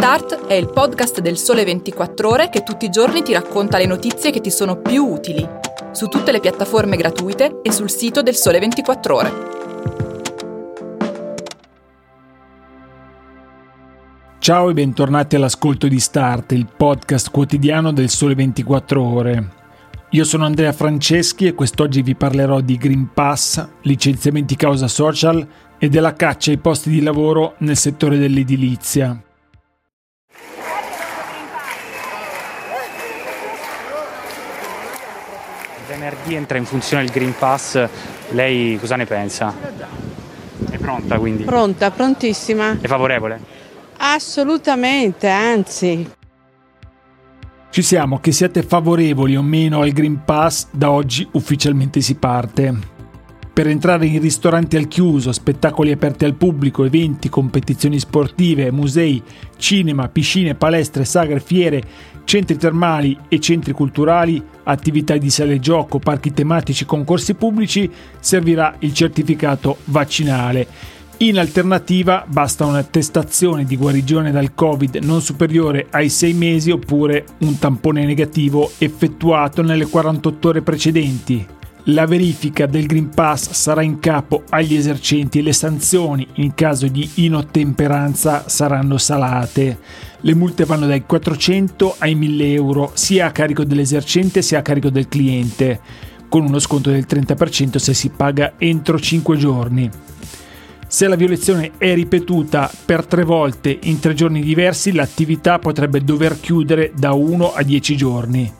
Start è il podcast del Sole 24 Ore che tutti i giorni ti racconta le notizie che ti sono più utili, su tutte le piattaforme gratuite e sul sito del Sole 24 Ore. Ciao e bentornati all'ascolto di Start, il podcast quotidiano del Sole 24 Ore. Io sono Andrea Franceschi e quest'oggi vi parlerò di Green Pass, licenziamenti causa social e della caccia ai posti di lavoro nel settore dell'edilizia. Venerdì entra in funzione il Green Pass, lei cosa ne pensa? È pronta quindi? Pronta, prontissima. È favorevole? Assolutamente, anzi. Ci siamo, che siate favorevoli o meno al Green Pass, da oggi ufficialmente si parte. Per entrare in ristoranti al chiuso, spettacoli aperti al pubblico, eventi, competizioni sportive, musei, cinema, piscine, palestre, sagre, fiere, centri termali e centri culturali, attività di sale gioco, parchi tematici, concorsi pubblici, servirà il certificato vaccinale. In alternativa basta un'attestazione di guarigione dal Covid non superiore ai 6 mesi oppure un tampone negativo effettuato nelle 48 ore precedenti. La verifica del Green Pass sarà in capo agli esercenti e le sanzioni in caso di inottemperanza saranno salate. Le multe vanno dai 400 ai 1000 euro sia a carico dell'esercente sia a carico del cliente, con uno sconto del 30% se si paga entro 5 giorni. Se la violazione è ripetuta per tre volte in tre giorni diversi, l'attività potrebbe dover chiudere da 1 a 10 giorni.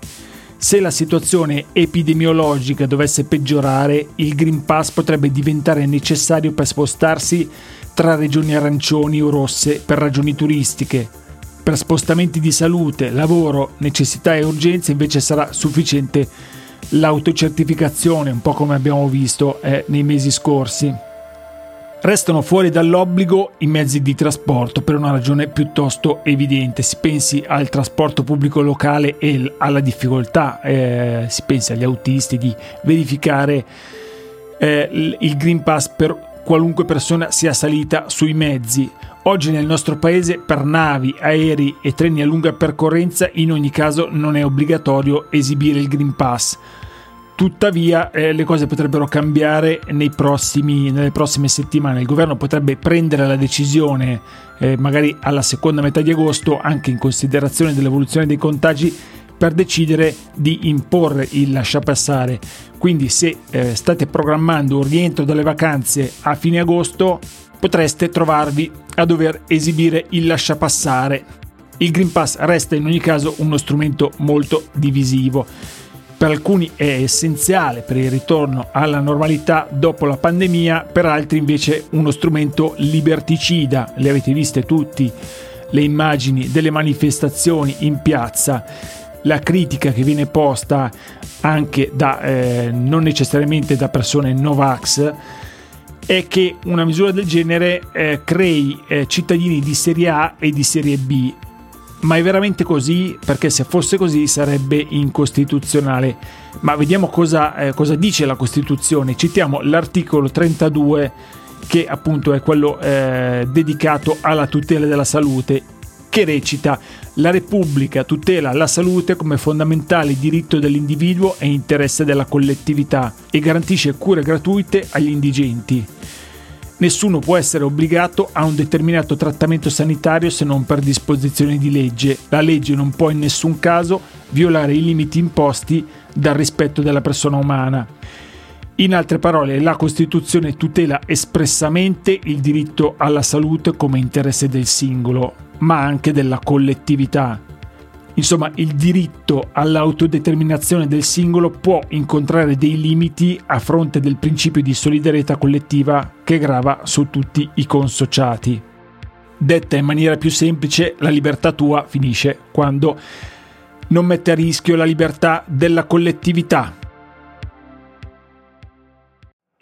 Se la situazione epidemiologica dovesse peggiorare, il Green Pass potrebbe diventare necessario per spostarsi tra regioni arancioni o rosse per ragioni turistiche. Per spostamenti di salute, lavoro, necessità e urgenze invece sarà sufficiente l'autocertificazione, un po' come abbiamo visto eh, nei mesi scorsi. Restano fuori dall'obbligo i mezzi di trasporto per una ragione piuttosto evidente. Si pensi al trasporto pubblico locale e alla difficoltà, eh, si pensi agli autisti di verificare eh, il Green Pass per qualunque persona sia salita sui mezzi. Oggi nel nostro paese per navi, aerei e treni a lunga percorrenza in ogni caso non è obbligatorio esibire il Green Pass Tuttavia eh, le cose potrebbero cambiare prossimi, nelle prossime settimane. Il governo potrebbe prendere la decisione, eh, magari alla seconda metà di agosto, anche in considerazione dell'evoluzione dei contagi, per decidere di imporre il lasciapassare. Quindi se eh, state programmando un rientro dalle vacanze a fine agosto, potreste trovarvi a dover esibire il lasciapassare. Il Green Pass resta in ogni caso uno strumento molto divisivo per alcuni è essenziale per il ritorno alla normalità dopo la pandemia, per altri invece uno strumento liberticida, le avete viste tutti le immagini delle manifestazioni in piazza, la critica che viene posta anche da eh, non necessariamente da persone Novax è che una misura del genere eh, crei eh, cittadini di serie A e di serie B ma è veramente così? Perché se fosse così sarebbe incostituzionale. Ma vediamo cosa, eh, cosa dice la Costituzione. Citiamo l'articolo 32 che appunto è quello eh, dedicato alla tutela della salute, che recita la Repubblica tutela la salute come fondamentale diritto dell'individuo e interesse della collettività e garantisce cure gratuite agli indigenti. Nessuno può essere obbligato a un determinato trattamento sanitario se non per disposizione di legge. La legge non può in nessun caso violare i limiti imposti dal rispetto della persona umana. In altre parole, la Costituzione tutela espressamente il diritto alla salute come interesse del singolo, ma anche della collettività. Insomma, il diritto all'autodeterminazione del singolo può incontrare dei limiti a fronte del principio di solidarietà collettiva che grava su tutti i consociati. Detta in maniera più semplice, la libertà tua finisce quando non mette a rischio la libertà della collettività.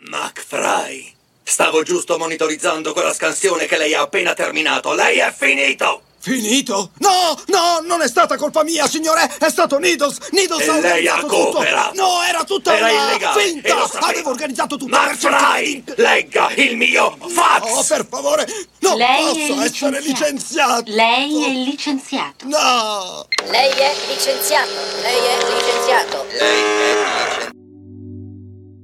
McFry, stavo giusto monitorizzando quella scansione che lei ha appena terminato. Lei è finito! Finito? No, no, non è stata colpa mia, signore, è stato Needles. Needles e ha lei ha cooperato. No, era tutta era una illegale. finta. Avevo organizzato tutto Ma per cercare Fry, legga il mio fax. Oh, per favore, non Lei posso è essere licenziato. Lei è licenziato. No. Lei è licenziato. Lei è licenziato. Lei è licenziato.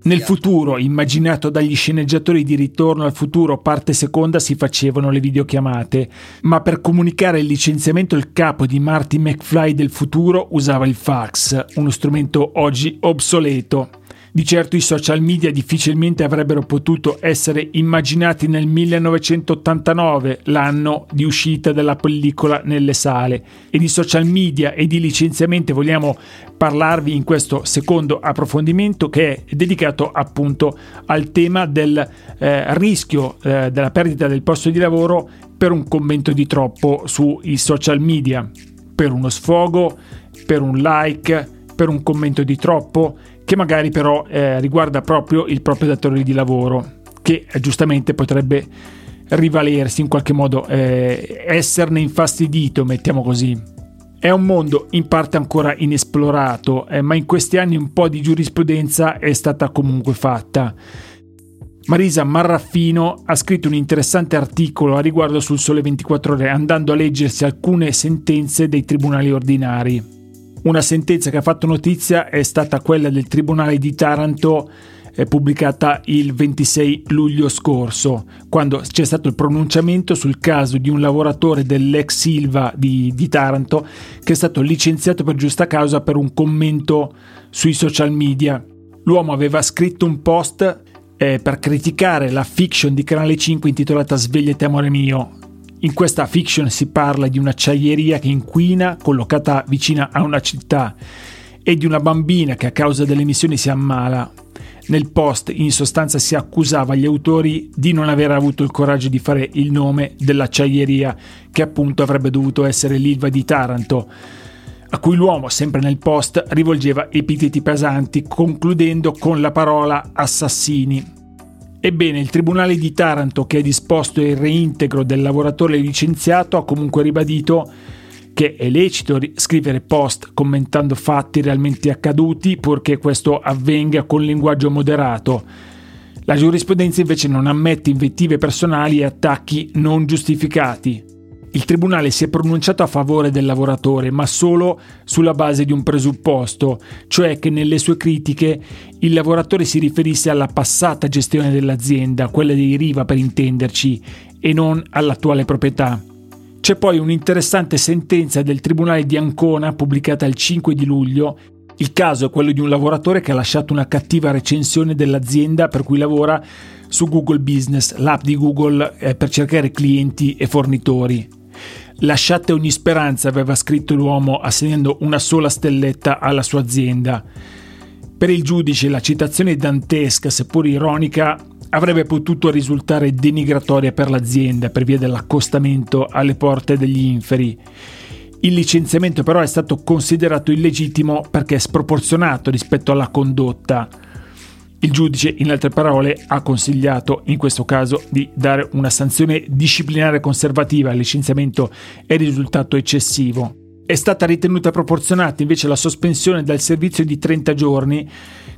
Nel futuro, immaginato dagli sceneggiatori di Ritorno al futuro parte seconda, si facevano le videochiamate, ma per comunicare il licenziamento il capo di Marty McFly del futuro usava il fax, uno strumento oggi obsoleto. Di certo i social media difficilmente avrebbero potuto essere immaginati nel 1989, l'anno di uscita della pellicola nelle sale. E di social media e di licenziamenti vogliamo parlarvi in questo secondo approfondimento che è dedicato appunto al tema del eh, rischio eh, della perdita del posto di lavoro per un commento di troppo sui social media, per uno sfogo, per un like, per un commento di troppo che magari però eh, riguarda proprio il proprio datore di lavoro, che eh, giustamente potrebbe rivalersi in qualche modo, eh, esserne infastidito, mettiamo così. È un mondo in parte ancora inesplorato, eh, ma in questi anni un po' di giurisprudenza è stata comunque fatta. Marisa Marraffino ha scritto un interessante articolo a riguardo sul Sole 24 ore andando a leggersi alcune sentenze dei tribunali ordinari. Una sentenza che ha fatto notizia è stata quella del Tribunale di Taranto eh, pubblicata il 26 luglio scorso, quando c'è stato il pronunciamento sul caso di un lavoratore dell'ex Silva di, di Taranto che è stato licenziato per giusta causa per un commento sui social media. L'uomo aveva scritto un post eh, per criticare la fiction di Canale 5 intitolata Svegliati amore mio, in questa fiction si parla di un'acciaieria che inquina, collocata vicina a una città, e di una bambina che a causa delle emissioni si ammala. Nel post in sostanza si accusava gli autori di non aver avuto il coraggio di fare il nome dell'acciaieria, che appunto avrebbe dovuto essere l'Ilva di Taranto, a cui l'uomo, sempre nel post, rivolgeva epiteti pesanti, concludendo con la parola assassini. Ebbene, il Tribunale di Taranto, che ha disposto il reintegro del lavoratore licenziato, ha comunque ribadito che è lecito scrivere post commentando fatti realmente accaduti, purché questo avvenga con linguaggio moderato. La giurisprudenza invece non ammette invettive personali e attacchi non giustificati. Il tribunale si è pronunciato a favore del lavoratore, ma solo sulla base di un presupposto, cioè che nelle sue critiche il lavoratore si riferisse alla passata gestione dell'azienda, quella dei Riva per intenderci, e non all'attuale proprietà. C'è poi un'interessante sentenza del Tribunale di Ancona pubblicata il 5 di luglio. Il caso è quello di un lavoratore che ha lasciato una cattiva recensione dell'azienda per cui lavora su Google Business, l'app di Google eh, per cercare clienti e fornitori. Lasciate ogni speranza, aveva scritto l'uomo assegnando una sola stelletta alla sua azienda. Per il giudice la citazione dantesca, seppur ironica, avrebbe potuto risultare denigratoria per l'azienda per via dell'accostamento alle porte degli inferi. Il licenziamento però è stato considerato illegittimo perché sproporzionato rispetto alla condotta. Il giudice, in altre parole, ha consigliato in questo caso di dare una sanzione disciplinare conservativa al licenziamento è risultato eccessivo. È stata ritenuta proporzionata invece la sospensione dal servizio di 30 giorni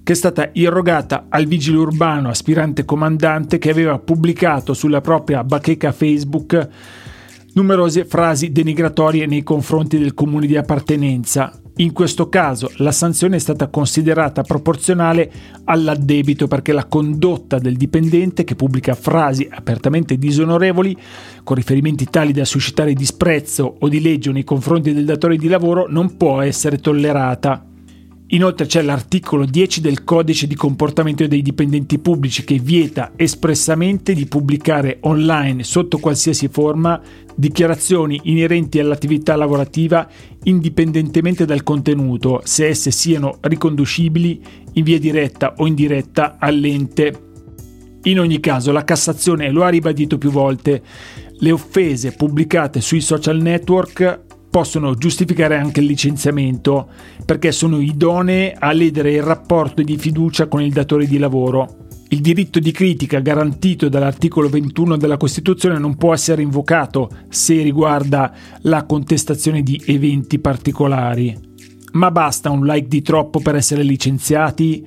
che è stata irrogata al vigile urbano aspirante comandante che aveva pubblicato sulla propria bacheca Facebook numerose frasi denigratorie nei confronti del comune di appartenenza, in questo caso la sanzione è stata considerata proporzionale all'addebito perché la condotta del dipendente che pubblica frasi apertamente disonorevoli con riferimenti tali da suscitare disprezzo o dileggio nei confronti del datore di lavoro non può essere tollerata. Inoltre c'è l'articolo 10 del codice di comportamento dei dipendenti pubblici che vieta espressamente di pubblicare online sotto qualsiasi forma dichiarazioni inerenti all'attività lavorativa indipendentemente dal contenuto, se esse siano riconducibili in via diretta o indiretta all'ente. In ogni caso la Cassazione lo ha ribadito più volte, le offese pubblicate sui social network possono giustificare anche il licenziamento perché sono idonee a ledere il rapporto di fiducia con il datore di lavoro. Il diritto di critica garantito dall'articolo 21 della Costituzione non può essere invocato se riguarda la contestazione di eventi particolari. Ma basta un like di troppo per essere licenziati?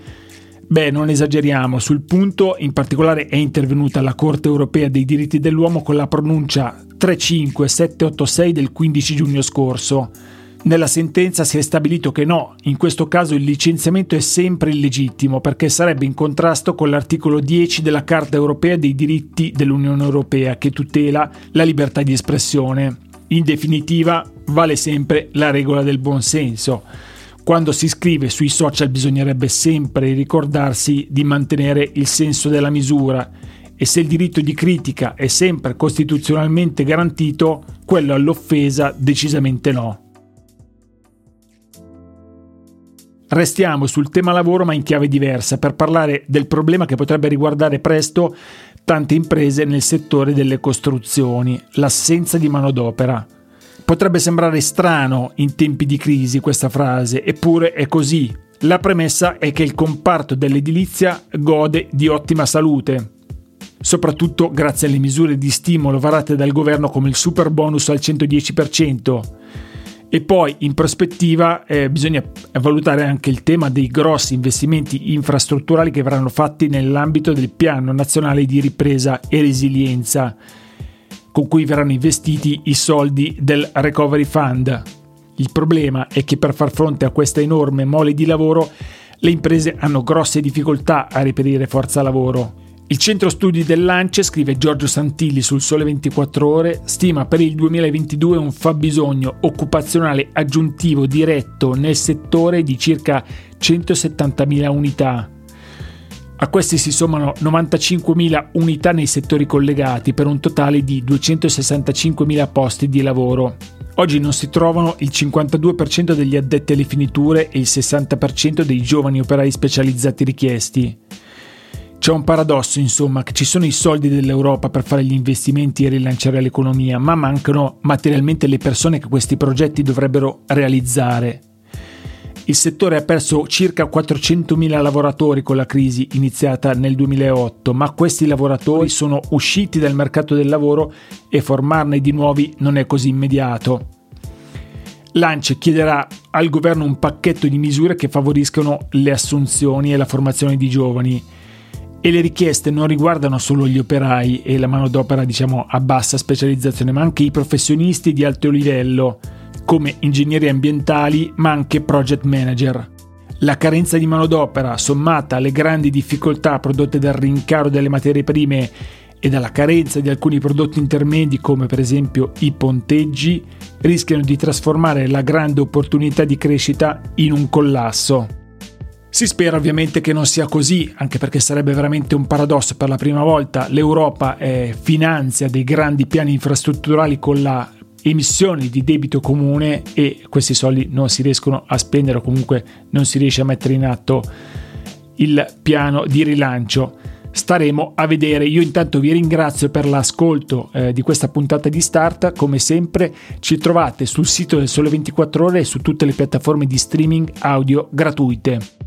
Beh, non esageriamo, sul punto in particolare è intervenuta la Corte europea dei diritti dell'uomo con la pronuncia 35786 del 15 giugno scorso. Nella sentenza si è stabilito che no, in questo caso il licenziamento è sempre illegittimo perché sarebbe in contrasto con l'articolo 10 della Carta europea dei diritti dell'Unione europea che tutela la libertà di espressione. In definitiva, vale sempre la regola del buonsenso. Quando si scrive sui social bisognerebbe sempre ricordarsi di mantenere il senso della misura e se il diritto di critica è sempre costituzionalmente garantito, quello all'offesa decisamente no. Restiamo sul tema lavoro ma in chiave diversa per parlare del problema che potrebbe riguardare presto tante imprese nel settore delle costruzioni, l'assenza di manodopera. Potrebbe sembrare strano in tempi di crisi questa frase, eppure è così. La premessa è che il comparto dell'edilizia gode di ottima salute, soprattutto grazie alle misure di stimolo varate dal governo come il super bonus al 110%. E poi in prospettiva eh, bisogna valutare anche il tema dei grossi investimenti infrastrutturali che verranno fatti nell'ambito del piano nazionale di ripresa e resilienza con cui verranno investiti i soldi del Recovery Fund. Il problema è che per far fronte a questa enorme mole di lavoro le imprese hanno grosse difficoltà a reperire forza lavoro. Il centro studi dell'ANCE, scrive Giorgio Santilli sul Sole 24 Ore, stima per il 2022 un fabbisogno occupazionale aggiuntivo diretto nel settore di circa 170.000 unità. A questi si sommano 95.000 unità nei settori collegati per un totale di 265.000 posti di lavoro. Oggi non si trovano il 52% degli addetti alle finiture e il 60% dei giovani operai specializzati richiesti. C'è un paradosso, insomma, che ci sono i soldi dell'Europa per fare gli investimenti e rilanciare l'economia, ma mancano materialmente le persone che questi progetti dovrebbero realizzare. Il settore ha perso circa 400.000 lavoratori con la crisi iniziata nel 2008, ma questi lavoratori sono usciti dal mercato del lavoro e formarne di nuovi non è così immediato. L'ANCE chiederà al governo un pacchetto di misure che favoriscano le assunzioni e la formazione di giovani e le richieste non riguardano solo gli operai e la manodopera diciamo a bassa specializzazione, ma anche i professionisti di alto livello come ingegneri ambientali ma anche project manager. La carenza di manodopera, sommata alle grandi difficoltà prodotte dal rincaro delle materie prime e dalla carenza di alcuni prodotti intermedi come per esempio i ponteggi, rischiano di trasformare la grande opportunità di crescita in un collasso. Si spera ovviamente che non sia così, anche perché sarebbe veramente un paradosso. Per la prima volta l'Europa eh, finanzia dei grandi piani infrastrutturali con la emissioni di debito comune e questi soldi non si riescono a spendere o comunque non si riesce a mettere in atto il piano di rilancio. Staremo a vedere. Io intanto vi ringrazio per l'ascolto eh, di questa puntata di Start. Come sempre ci trovate sul sito del Sole 24 ore e su tutte le piattaforme di streaming audio gratuite.